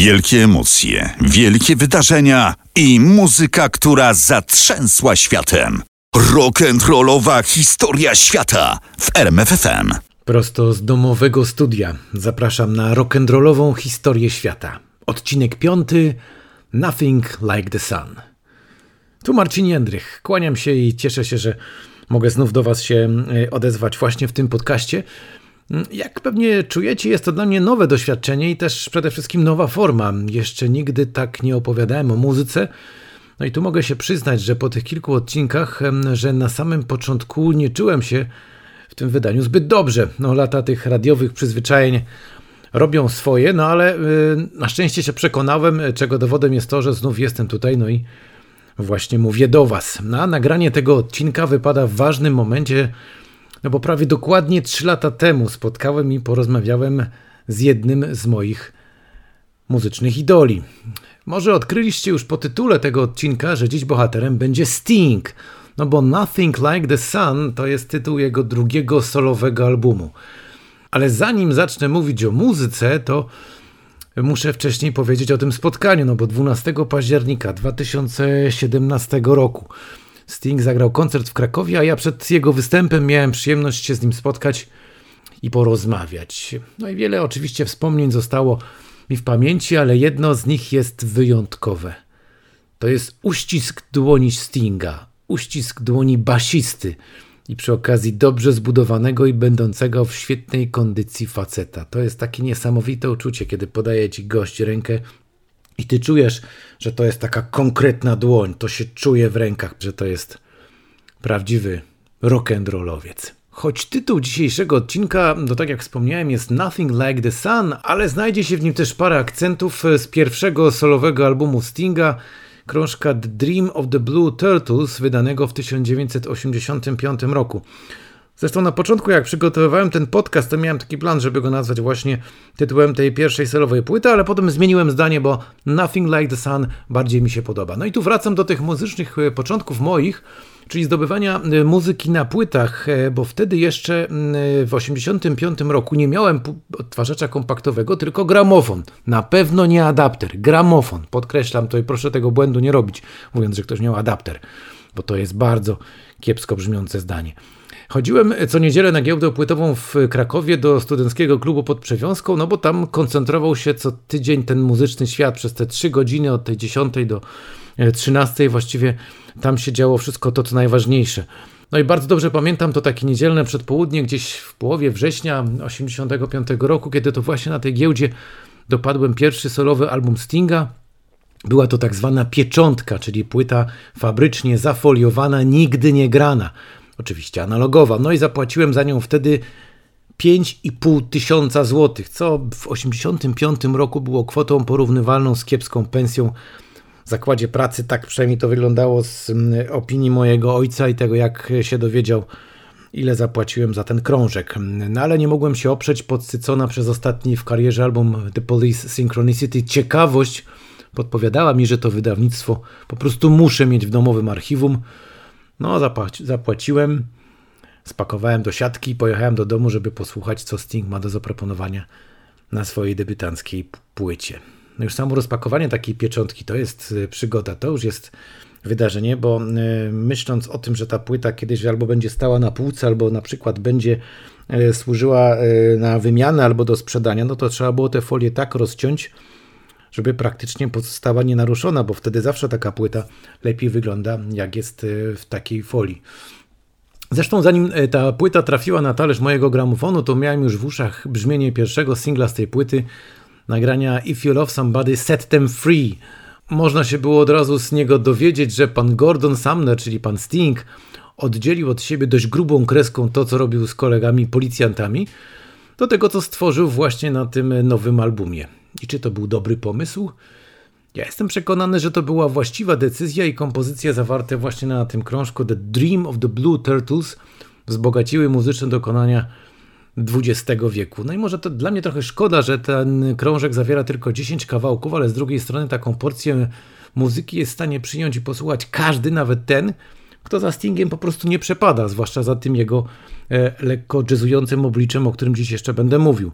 Wielkie emocje, wielkie wydarzenia i muzyka, która zatrzęsła światem. Rock'n'rollowa historia świata w RMFFM. Prosto z domowego studia zapraszam na rock'n'rollową historię świata. Odcinek piąty Nothing Like the Sun. Tu Marcin Jędrych. Kłaniam się i cieszę się, że mogę znów do Was się e, odezwać właśnie w tym podcaście. Mm, jak pewnie czujecie, jest to dla mnie nowe doświadczenie i też przede wszystkim nowa forma. Jeszcze nigdy tak nie opowiadałem o muzyce. No i tu mogę się przyznać, że po tych kilku odcinkach, że na samym początku nie czułem się w tym wydaniu zbyt dobrze. No, lata tych radiowych przyzwyczajeń robią swoje, no ale y, na szczęście się przekonałem, czego dowodem jest to, że znów jestem tutaj, no i właśnie mówię do Was. No, a nagranie tego odcinka wypada w ważnym momencie no bo prawie dokładnie 3 lata temu spotkałem i porozmawiałem z jednym z moich muzycznych idoli. Może odkryliście już po tytule tego odcinka, że dziś bohaterem będzie Sting. No bo Nothing Like the Sun to jest tytuł jego drugiego solowego albumu. Ale zanim zacznę mówić o muzyce, to muszę wcześniej powiedzieć o tym spotkaniu, no bo 12 października 2017 roku Sting zagrał koncert w Krakowie, a ja przed jego występem miałem przyjemność się z nim spotkać i porozmawiać. No i wiele oczywiście wspomnień zostało mi w pamięci, ale jedno z nich jest wyjątkowe. To jest uścisk dłoni Stinga, uścisk dłoni basisty i przy okazji dobrze zbudowanego i będącego w świetnej kondycji faceta. To jest takie niesamowite uczucie, kiedy podaje ci gość rękę i ty czujesz, że to jest taka konkretna dłoń, to się czuje w rękach, że to jest prawdziwy rock'n'rollowiec. Choć tytuł dzisiejszego odcinka, no tak jak wspomniałem, jest Nothing Like the Sun, ale znajdzie się w nim też parę akcentów z pierwszego solowego albumu Stinga, krążka The Dream of the Blue Turtles, wydanego w 1985 roku. Zresztą na początku, jak przygotowywałem ten podcast, to miałem taki plan, żeby go nazwać właśnie tytułem tej pierwszej solowej płyty, ale potem zmieniłem zdanie, bo Nothing Like the Sun bardziej mi się podoba. No i tu wracam do tych muzycznych e, początków moich, czyli zdobywania e, muzyki na płytach, e, bo wtedy jeszcze w 85 roku nie miałem odtwarzacza kompaktowego, tylko gramofon. Na pewno nie adapter, gramofon. Podkreślam to i proszę tego błędu nie robić, mówiąc, że ktoś miał adapter, bo to jest bardzo kiepsko brzmiące zdanie. Chodziłem co niedzielę na giełdę płytową w Krakowie do studenckiego klubu pod Przewiązką, no bo tam koncentrował się co tydzień ten muzyczny świat przez te trzy godziny od tej 10 do 13 właściwie tam się działo wszystko to, co najważniejsze. No i bardzo dobrze pamiętam to takie niedzielne przedpołudnie gdzieś w połowie września 85 roku, kiedy to właśnie na tej giełdzie dopadłem pierwszy solowy album Stinga. Była to tak zwana pieczątka, czyli płyta fabrycznie zafoliowana, nigdy nie grana oczywiście analogowa. No i zapłaciłem za nią wtedy 5,5 tysiąca złotych, co w 85 roku było kwotą porównywalną z kiepską pensją w zakładzie pracy. Tak przynajmniej to wyglądało z mm, opinii mojego ojca i tego, jak się dowiedział, ile zapłaciłem za ten krążek. No ale nie mogłem się oprzeć, podsycona przez ostatni w karierze album The Police Synchronicity. Ciekawość podpowiadała mi, że to wydawnictwo po prostu muszę mieć w domowym archiwum. No, zapłaci, zapłaciłem, spakowałem do siatki i pojechałem do domu, żeby posłuchać, co Sting ma do zaproponowania na swojej debiutanckiej płycie. No już samo rozpakowanie takiej pieczątki to jest y, przygoda, to już jest wydarzenie, bo y, myśląc o tym, że ta płyta kiedyś albo będzie stała na półce, albo na przykład będzie y, służyła na wymianę albo do sprzedania, no to trzeba było te folie tak rozciąć, żeby praktycznie pozostała nienaruszona, bo wtedy zawsze taka płyta lepiej wygląda, jak jest e, w takiej folii. Zresztą zanim e, ta płyta trafiła na talerz mojego gramofonu, to miałem już w uszach brzmienie pierwszego singla z tej płyty, nagrania If You Love Somebody, Set Them Free. Można się było od razu z niego dowiedzieć, że pan Gordon Sumner, czyli pan Sting, oddzielił od siebie dość grubą kreską to, co robił z kolegami policjantami, do tego, co stworzył właśnie na tym nowym albumie. I czy to był dobry pomysł? Ja jestem przekonany, że to była właściwa decyzja i kompozycje zawarte właśnie na tym krążku The Dream of the Blue Turtles wzbogaciły muzyczne dokonania XX wieku. No i może to dla mnie trochę szkoda, że ten krążek zawiera tylko 10 kawałków, ale z drugiej strony taką porcję muzyki jest w stanie przyjąć i posłuchać każdy, nawet ten, kto za Stingiem po prostu nie przepada, zwłaszcza za tym jego e, lekko jazzującym obliczem, o którym dziś jeszcze będę mówił.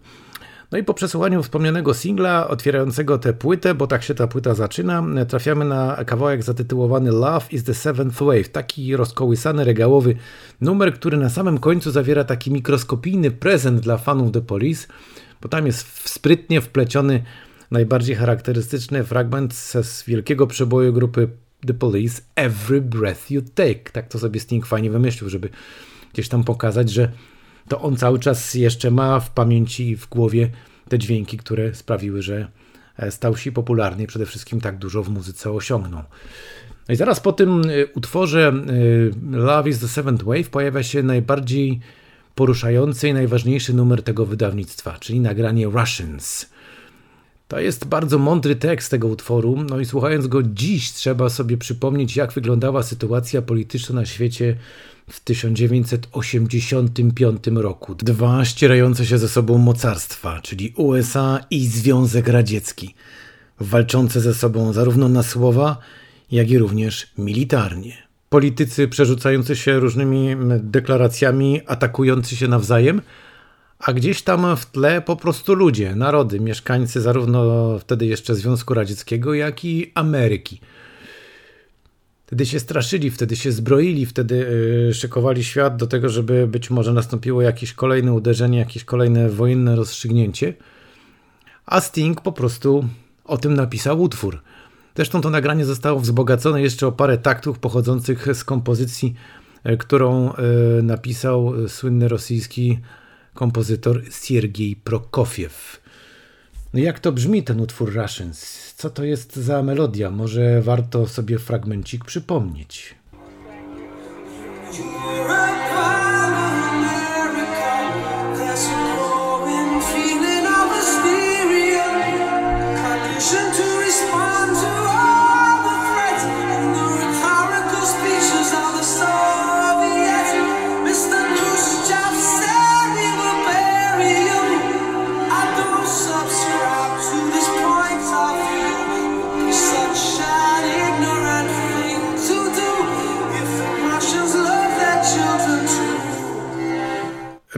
No i po przesłuchaniu wspomnianego singla otwierającego tę płytę, bo tak się ta płyta zaczyna, trafiamy na kawałek zatytułowany Love is the Seventh Wave. Taki rozkołysany, regałowy numer, który na samym końcu zawiera taki mikroskopijny prezent dla fanów The Police, bo tam jest sprytnie wpleciony najbardziej charakterystyczny fragment z wielkiego przeboju grupy The Police Every Breath You Take. Tak to sobie Sting fajnie wymyślił, żeby gdzieś tam pokazać, że to on cały czas jeszcze ma w pamięci i w głowie te dźwięki, które sprawiły, że e, stał się popularny i przede wszystkim tak dużo w muzyce osiągnął. No i zaraz po tym e, utworze e, Love is the Seventh Wave pojawia się najbardziej poruszający i najważniejszy numer tego wydawnictwa, czyli nagranie Russians. To jest bardzo mądry tekst tego utworu, no i słuchając go dziś trzeba sobie przypomnieć, jak wyglądała sytuacja polityczna na świecie w 1985 roku. Dwa ścierające się ze sobą mocarstwa, czyli USA i Związek Radziecki, walczące ze sobą zarówno na słowa, jak i również militarnie. Politycy przerzucający się różnymi deklaracjami, atakujący się nawzajem, a gdzieś tam w tle po prostu ludzie, narody, mieszkańcy zarówno wtedy jeszcze Związku Radzieckiego, jak i Ameryki. Wtedy się straszyli, wtedy się zbroili, wtedy yy, szykowali świat do tego, żeby być może nastąpiło jakieś kolejne uderzenie, jakieś kolejne wojenne rozstrzygnięcie. A Sting po prostu o tym napisał utwór. Zresztą to nagranie zostało wzbogacone jeszcze o parę taktów pochodzących z kompozycji, yy, którą yy, napisał słynny rosyjski kompozytor Siergiej Prokofiew. No jak to brzmi ten utwór Russians? Co to jest za melodia? Może warto sobie fragmencik przypomnieć.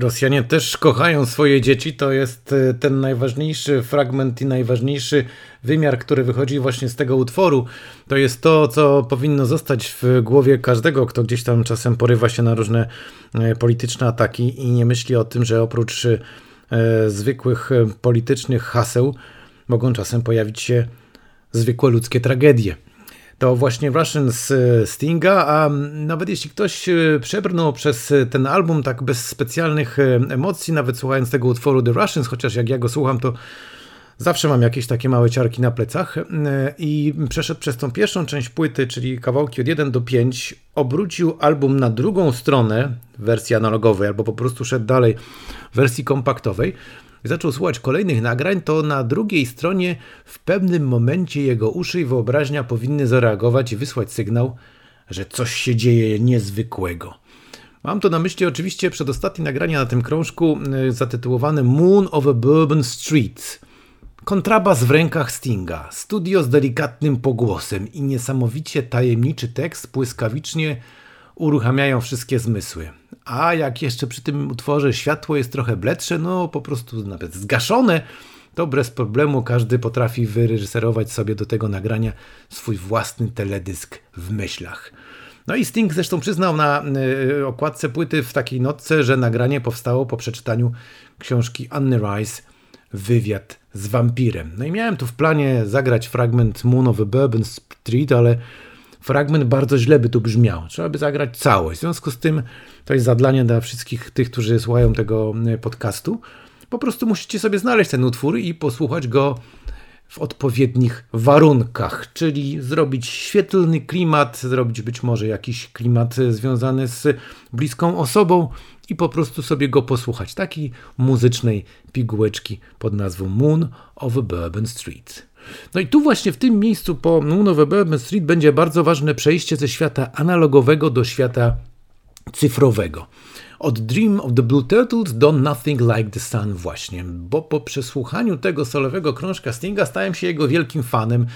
Rosjanie też kochają swoje dzieci. To jest e, ten najważniejszy fragment i najważniejszy wymiar, który wychodzi właśnie z tego utworu. To jest to, co powinno zostać w głowie każdego, kto gdzieś tam czasem porywa się na różne e, polityczne ataki i nie myśli o tym, że oprócz e, zwykłych politycznych haseł mogą czasem pojawić się zwykłe ludzkie tragedie to właśnie Russian z Stinga, a nawet jeśli ktoś e, przebrnął przez ten album tak bez specjalnych e, emocji, nawet słuchając tego utworu The Russians, chociaż jak ja go słucham, to zawsze mam jakieś takie małe ciarki na plecach e, i przeszedł przez tą pierwszą część płyty, czyli kawałki od 1 do 5, obrócił album na drugą stronę wersji analogowej, albo po prostu szedł dalej w wersji kompaktowej, zaczął słuchać kolejnych nagrań, to na drugiej stronie w pewnym momencie jego uszy i wyobraźnia powinny zareagować i wysłać sygnał, że coś się dzieje niezwykłego. Mam to na myśli oczywiście przedostatnie nagranie na tym krążku y, zatytułowane Moon of a Bourbon Street. Kontrabas w rękach Stinga, studio z delikatnym pogłosem i niesamowicie tajemniczy tekst błyskawicznie uruchamiają wszystkie zmysły. A jak jeszcze przy tym utworze światło jest trochę bledsze, no po prostu nawet zgaszone, to bez problemu każdy potrafi wyreżyserować sobie do tego nagrania swój własny teledysk w myślach. No i Sting zresztą przyznał na y, okładce płyty w takiej notce, że nagranie powstało po przeczytaniu książki Anny Rice Wywiad z wampirem. No i miałem tu w planie zagrać fragment Moon of a Bourbon Street, ale fragment bardzo źle by tu brzmiał. Trzeba by zagrać całość. W związku z tym to jest zadanie dla wszystkich tych, którzy słuchają tego e, podcastu. Po prostu musicie sobie znaleźć ten utwór i posłuchać go w odpowiednich warunkach, czyli zrobić świetlny klimat, zrobić być może jakiś klimat związany z bliską osobą i po prostu sobie go posłuchać. Takiej muzycznej pigułeczki pod nazwą Moon of Bourbon Street. No i tu właśnie w tym miejscu po a Bourbon Street będzie bardzo ważne przejście ze świata analogowego do świata cyfrowego. Od Dream of the Blue Turtles do Nothing Like the Sun właśnie, bo po przesłuchaniu tego solowego krążka Stinga stałem się jego wielkim fanem.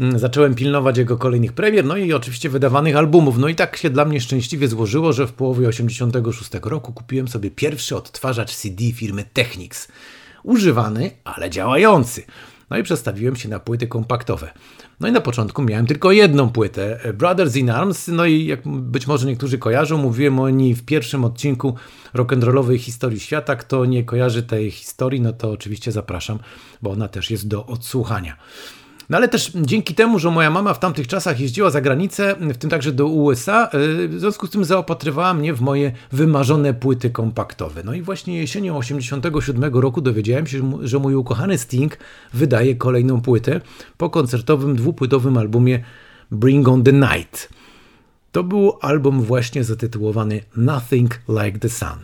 Mm, zacząłem pilnować jego kolejnych premier, no i oczywiście wydawanych albumów. No i tak się dla mnie szczęśliwie złożyło, że w połowie 86 roku kupiłem sobie pierwszy odtwarzacz CD firmy Technics. używany, ale działający. No i przestawiłem się na płyty kompaktowe. No i na początku miałem tylko jedną płytę, Brothers in Arms, no i jak być może niektórzy kojarzą, mówiłem o niej w pierwszym odcinku rock'n'rollowej historii świata. Kto nie kojarzy tej historii, no to oczywiście zapraszam, bo ona też jest do odsłuchania. No ale też dzięki temu, że moja mama w tamtych czasach jeździła za granicę, w tym także do USA, y, w związku z tym zaopatrywała mnie w moje wymarzone płyty kompaktowe. No i właśnie jesienią 87 roku dowiedziałem się, że mój ukochany Sting wydaje kolejną płytę po koncertowym dwupłytowym albumie Bring on the Night. To był album właśnie zatytułowany Nothing Like the Sun.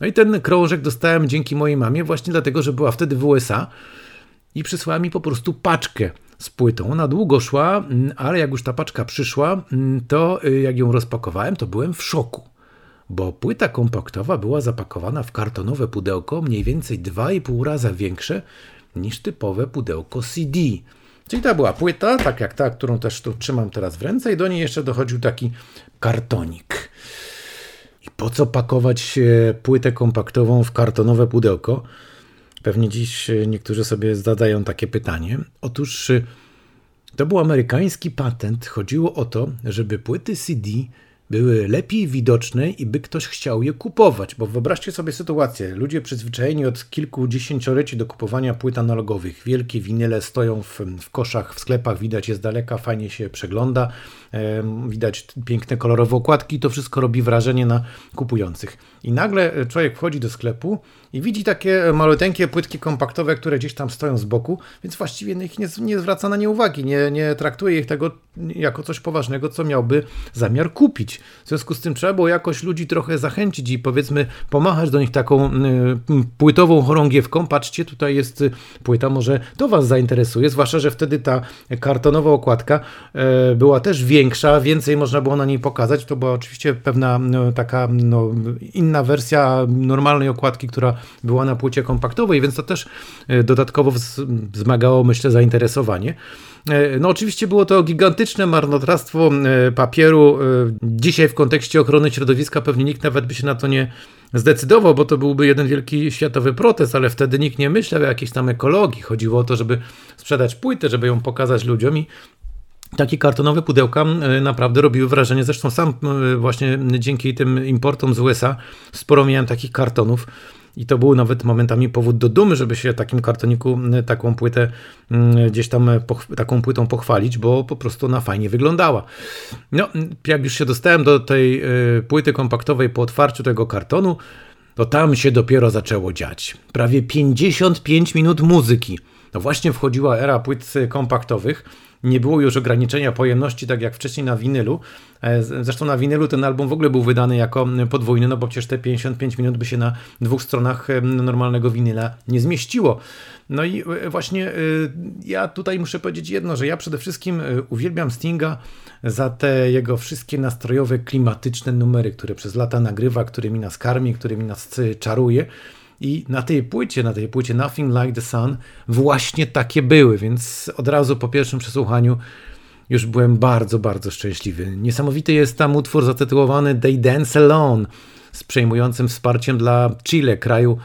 No i ten krążek dostałem dzięki mojej mamie właśnie dlatego, że była wtedy w USA i przysłała mi po prostu paczkę z płytą. Ona długo szła, mm, ale jak już ta paczka przyszła, mm, to y, jak ją rozpakowałem, to byłem w szoku. Bo płyta kompaktowa była zapakowana w kartonowe pudełko, mniej więcej 2,5 raza większe niż typowe pudełko CD. Czyli ta była płyta, tak jak ta, którą też tu trzymam teraz w ręce, i do niej jeszcze dochodził taki kartonik. I po co pakować płytę kompaktową w kartonowe pudełko? Pewnie dziś e, niektórzy sobie zadają takie pytanie. Otóż e, to był amerykański patent. Chodziło o to, żeby płyty CD były lepiej widoczne i by ktoś chciał je kupować. Bo wyobraźcie sobie sytuację. Ludzie przyzwyczajeni od kilku dziesięcioleci do kupowania płyt analogowych. Wielkie winyle stoją w, w koszach, w sklepach, widać je z daleka, fajnie się przegląda. Widać piękne kolorowe okładki, to wszystko robi wrażenie na kupujących. I nagle człowiek wchodzi do sklepu i widzi takie maluteńkie płytki kompaktowe, które gdzieś tam stoją z boku, więc właściwie ich nie, nie zwraca na nie uwagi, nie, nie traktuje ich tego jako coś poważnego, co miałby zamiar kupić. W związku z tym trzeba było jakoś ludzi trochę zachęcić i powiedzmy pomachać do nich taką y, płytową chorągiewką. Patrzcie, tutaj jest płyta, może to Was zainteresuje, zwłaszcza, że wtedy ta kartonowa okładka y, była też większa większa, więcej można było na niej pokazać. To była oczywiście pewna no, taka no, inna wersja normalnej okładki, która była na płycie kompaktowej, więc to też e, dodatkowo wzmagało, myślę, zainteresowanie. E, no oczywiście było to gigantyczne marnotrawstwo e, papieru. Dzisiaj w kontekście ochrony środowiska pewnie nikt nawet by się na to nie zdecydował, bo to byłby jeden wielki światowy protest, ale wtedy nikt nie myślał o jakiejś tam ekologii. Chodziło o to, żeby sprzedać płytę, żeby ją pokazać ludziom i takie kartonowe pudełka e, naprawdę robiły wrażenie. Zresztą sam e, właśnie dzięki tym importom z USA sporo miałem takich kartonów. I to był nawet momentami powód do dumy, żeby się takim kartoniku, e, taką płytę gdzieś tam taką płytą pochwalić, bo po prostu ona fajnie wyglądała. No, jak już się dostałem do tej płyty kompaktowej po otwarciu tego kartonu, to tam się dopiero zaczęło dziać. Prawie 55 minut muzyki. No właśnie wchodziła era płyt kompaktowych nie było już ograniczenia pojemności, tak jak wcześniej na winylu. E, zresztą na winylu ten album w ogóle był wydany jako podwójny, no bo przecież te 55 minut by się na dwóch stronach normalnego winyla nie zmieściło. No i e, właśnie e, ja tutaj muszę powiedzieć jedno, że ja przede wszystkim uwielbiam Stinga za te jego wszystkie nastrojowe, klimatyczne numery, które przez lata nagrywa, którymi nas karmi, którymi nas czaruje. I na tej płycie, na tej płycie Nothing Like the Sun właśnie takie były, więc od razu po pierwszym przesłuchaniu już byłem bardzo, bardzo szczęśliwy. Niesamowity jest tam utwór zatytułowany They Dance Alone z przejmującym wsparciem dla Chile, kraju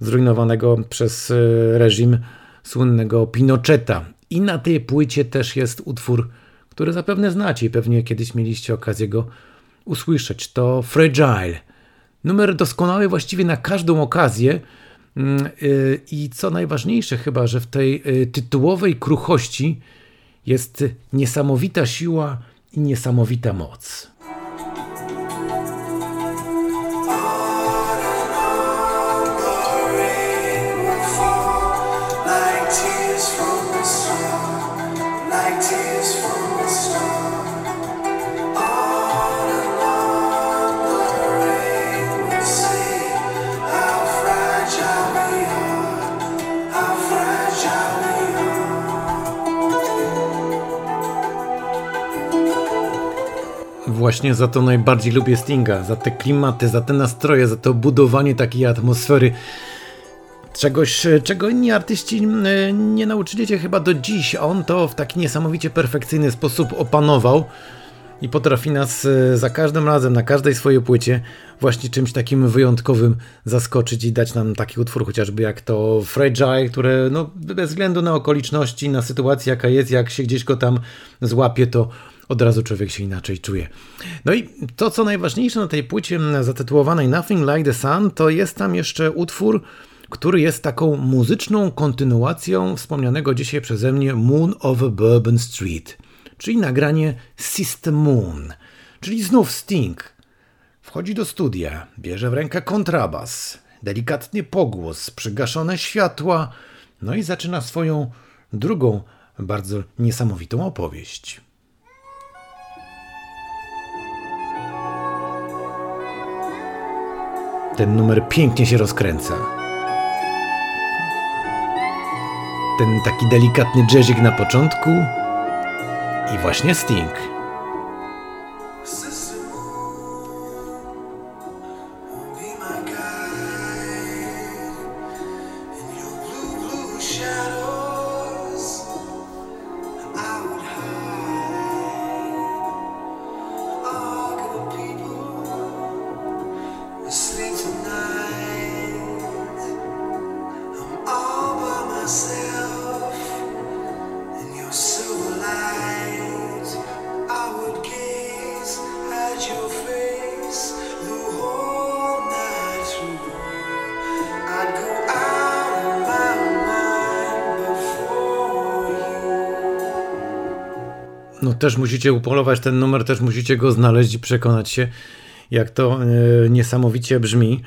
zrujnowanego przez e, reżim słynnego Pinocheta. I na tej płycie też jest utwór, który zapewne znacie i pewnie kiedyś mieliście okazję go usłyszeć. To Fragile Numer doskonały właściwie na każdą okazję. Mm, y, I co najważniejsze, chyba, że w tej y, tytułowej kruchości jest niesamowita siła i niesamowita moc. Właśnie za to najbardziej lubię Stinga, za te klimaty, za te nastroje, za to budowanie takiej atmosfery. Czegoś, czego inni artyści e, nie nauczyli się chyba do dziś. On to w taki niesamowicie perfekcyjny sposób opanował. i potrafi nas e, za każdym razem, na każdej swojej płycie właśnie czymś takim wyjątkowym zaskoczyć i dać nam taki utwór chociażby jak to Fragile, które no, bez względu na okoliczności, na sytuację jaka jest, jak się gdzieś go tam złapie, to razu człowiek się inaczej czuje. No i to, co najważniejsze na tej płycie zatytułowanej Nothing Like the Sun, to jest tam jeszcze utwór, który jest taką muzyczną kontynuacją wspomnianego dzisiaj przeze mnie Moon over Bourbon Street, czyli nagranie System Moon, czyli znów Sting. Wchodzi do studia, bierze w rękę kontrabas, delikatnie pogłos, przygaszone światła, no i zaczyna swoją drugą, bardzo niesamowitą opowieść. Ten numer pięknie się rozkręca. Ten taki delikatny jazzik na początku i właśnie Sting. Też musicie upolować ten numer, też musicie go znaleźć i przekonać się, jak to e, niesamowicie brzmi.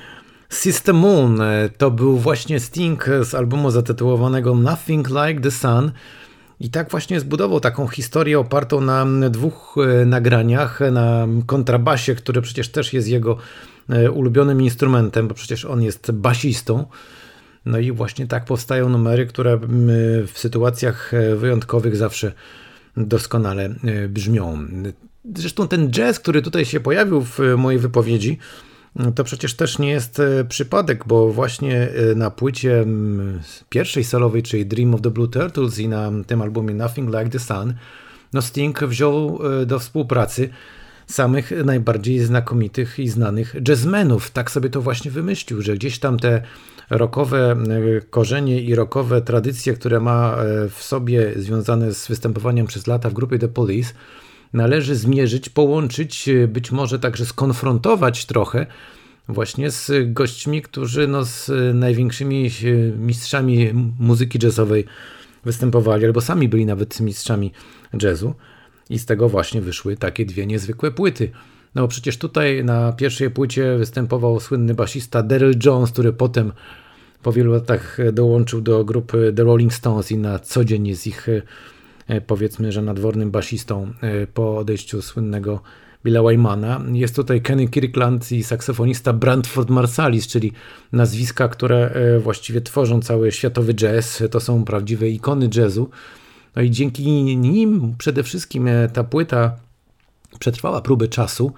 System Moon e, to był właśnie Sting z albumu zatytułowanego Nothing Like the Sun. I tak właśnie zbudował taką historię opartą na dwóch e, nagraniach, na kontrabasie, który przecież też jest jego ulubionym instrumentem, bo przecież on jest basistą. No i właśnie tak powstają numery, które w sytuacjach wyjątkowych zawsze doskonale e, brzmią. Zresztą ten jazz, który tutaj się pojawił w mojej wypowiedzi, to przecież też nie jest e, przypadek, bo właśnie e, na płycie pierwszej solowej, czyli Dream of the Blue Turtles i na tym albumie Nothing Like the Sun, no Sting wziął do współpracy samych najbardziej znakomitych i znanych jazzmenów. Tak sobie to właśnie wymyślił, że gdzieś tam te rokowe e, korzenie i rokowe tradycje, które ma e, w sobie związane z występowaniem przez lata w grupie The Police, należy zmierzyć, połączyć, e, być może także skonfrontować trochę właśnie z gośćmi, którzy no, z największymi mistrzami muzyki jazzowej występowali, albo sami byli nawet mistrzami jazzu. I z tego właśnie wyszły takie dwie niezwykłe płyty. No bo przecież tutaj na pierwszej płycie występował słynny basista Daryl Jones, który potem po wielu latach dołączył do grupy The Rolling Stones i na co dzień jest ich e, powiedzmy, że nadwornym basistą e, po odejściu słynnego Billa Wymana. Jest tutaj Kenny Kirkland i saksofonista Brantford Marsalis, czyli nazwiska, które e, właściwie tworzą cały światowy jazz. To są prawdziwe ikony jazzu. No i dzięki nim przede wszystkim ta płyta przetrwała próbę czasu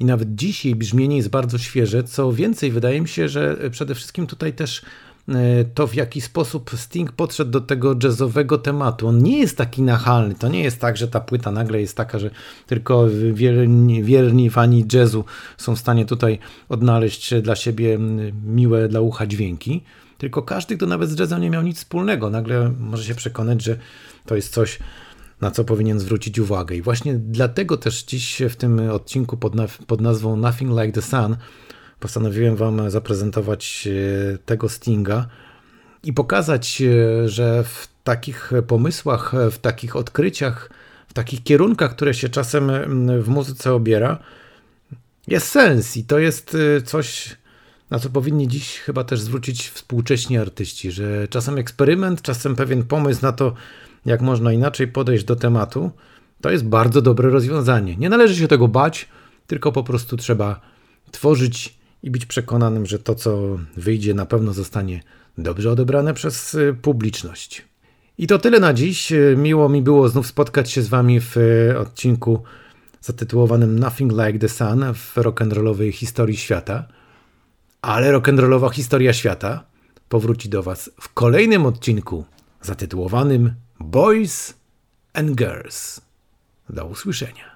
i nawet dzisiaj brzmienie jest bardzo świeże. Co więcej, wydaje mi się, że przede wszystkim tutaj też e, to, w jaki sposób Sting podszedł do tego jazzowego tematu. On nie jest taki nachalny. To nie jest tak, że ta płyta nagle jest taka, że tylko wierni, wierni fani jazzu są w stanie tutaj odnaleźć dla siebie miłe dla ucha dźwięki. Tylko każdy, kto nawet z jazzem nie miał nic wspólnego, nagle może się przekonać, że to jest coś na co powinien zwrócić uwagę. I właśnie dlatego też dziś w tym odcinku pod, pod nazwą Nothing Like the Sun postanowiłem Wam zaprezentować e, tego Stinga i pokazać, e, że w takich pomysłach, w takich odkryciach, w takich kierunkach, które się czasem w muzyce obiera, jest sens i to jest e, coś, na co powinni dziś chyba też zwrócić współcześni artyści, że czasem eksperyment, czasem pewien pomysł na to, jak można inaczej podejść do tematu, to jest bardzo dobre rozwiązanie. Nie należy się tego bać, tylko po prostu trzeba tworzyć i być przekonanym, że to, co wyjdzie, na pewno zostanie dobrze odebrane przez y, publiczność. I to tyle na dziś. Miło mi było znów spotkać się z Wami w y, odcinku zatytułowanym Nothing Like the Sun w rock'n'rollowej historii świata. Ale rock'n'rollowa historia świata powróci do Was w kolejnym odcinku zatytułowanym Boys and Girls. Do usłyszenia.